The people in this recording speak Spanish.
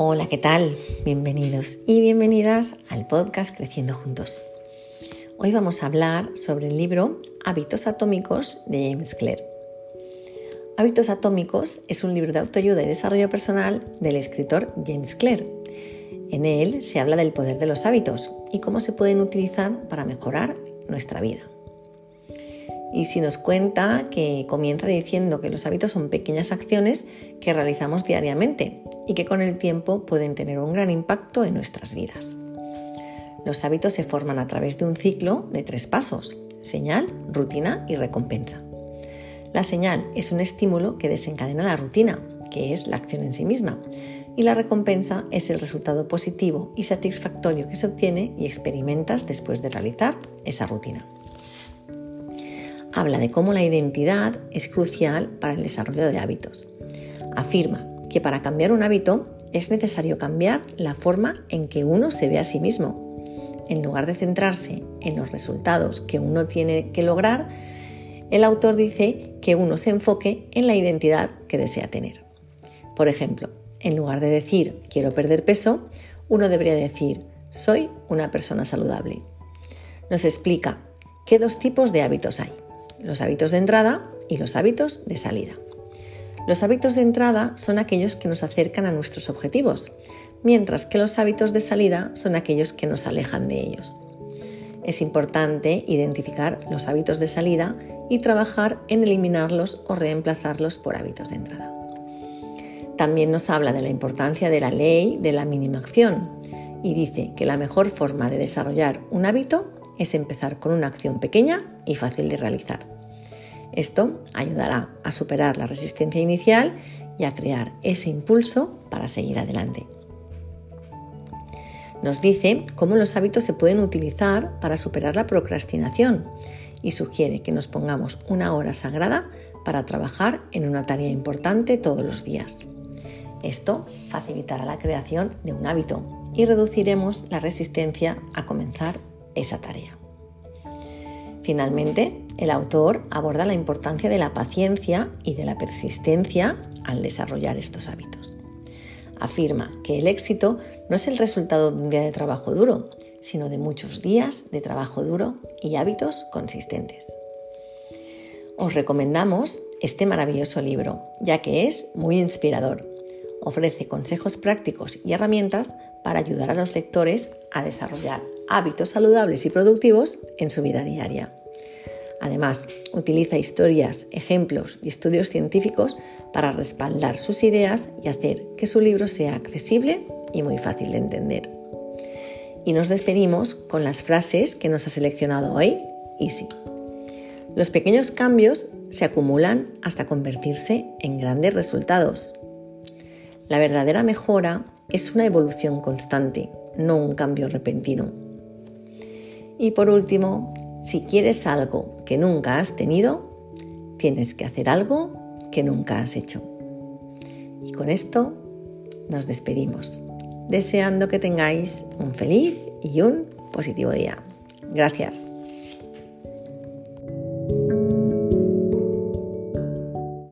Hola, ¿qué tal? Bienvenidos y bienvenidas al podcast Creciendo Juntos. Hoy vamos a hablar sobre el libro Hábitos Atómicos de James Clear. Hábitos Atómicos es un libro de autoayuda y desarrollo personal del escritor James Clear. En él se habla del poder de los hábitos y cómo se pueden utilizar para mejorar nuestra vida. Y si nos cuenta que comienza diciendo que los hábitos son pequeñas acciones que realizamos diariamente y que con el tiempo pueden tener un gran impacto en nuestras vidas. Los hábitos se forman a través de un ciclo de tres pasos, señal, rutina y recompensa. La señal es un estímulo que desencadena la rutina, que es la acción en sí misma, y la recompensa es el resultado positivo y satisfactorio que se obtiene y experimentas después de realizar esa rutina habla de cómo la identidad es crucial para el desarrollo de hábitos. Afirma que para cambiar un hábito es necesario cambiar la forma en que uno se ve a sí mismo. En lugar de centrarse en los resultados que uno tiene que lograr, el autor dice que uno se enfoque en la identidad que desea tener. Por ejemplo, en lugar de decir quiero perder peso, uno debería decir soy una persona saludable. Nos explica qué dos tipos de hábitos hay los hábitos de entrada y los hábitos de salida. Los hábitos de entrada son aquellos que nos acercan a nuestros objetivos, mientras que los hábitos de salida son aquellos que nos alejan de ellos. Es importante identificar los hábitos de salida y trabajar en eliminarlos o reemplazarlos por hábitos de entrada. También nos habla de la importancia de la ley de la mínima acción y dice que la mejor forma de desarrollar un hábito es empezar con una acción pequeña y fácil de realizar. Esto ayudará a superar la resistencia inicial y a crear ese impulso para seguir adelante. Nos dice cómo los hábitos se pueden utilizar para superar la procrastinación y sugiere que nos pongamos una hora sagrada para trabajar en una tarea importante todos los días. Esto facilitará la creación de un hábito y reduciremos la resistencia a comenzar esa tarea. Finalmente, el autor aborda la importancia de la paciencia y de la persistencia al desarrollar estos hábitos. Afirma que el éxito no es el resultado de un día de trabajo duro, sino de muchos días de trabajo duro y hábitos consistentes. Os recomendamos este maravilloso libro, ya que es muy inspirador. Ofrece consejos prácticos y herramientas para ayudar a los lectores a desarrollar hábitos saludables y productivos en su vida diaria. Además, utiliza historias, ejemplos y estudios científicos para respaldar sus ideas y hacer que su libro sea accesible y muy fácil de entender. Y nos despedimos con las frases que nos ha seleccionado hoy Easy. Los pequeños cambios se acumulan hasta convertirse en grandes resultados. La verdadera mejora es una evolución constante, no un cambio repentino. Y por último, si quieres algo que nunca has tenido, tienes que hacer algo que nunca has hecho. Y con esto nos despedimos, deseando que tengáis un feliz y un positivo día. Gracias.